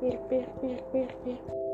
别别别别别。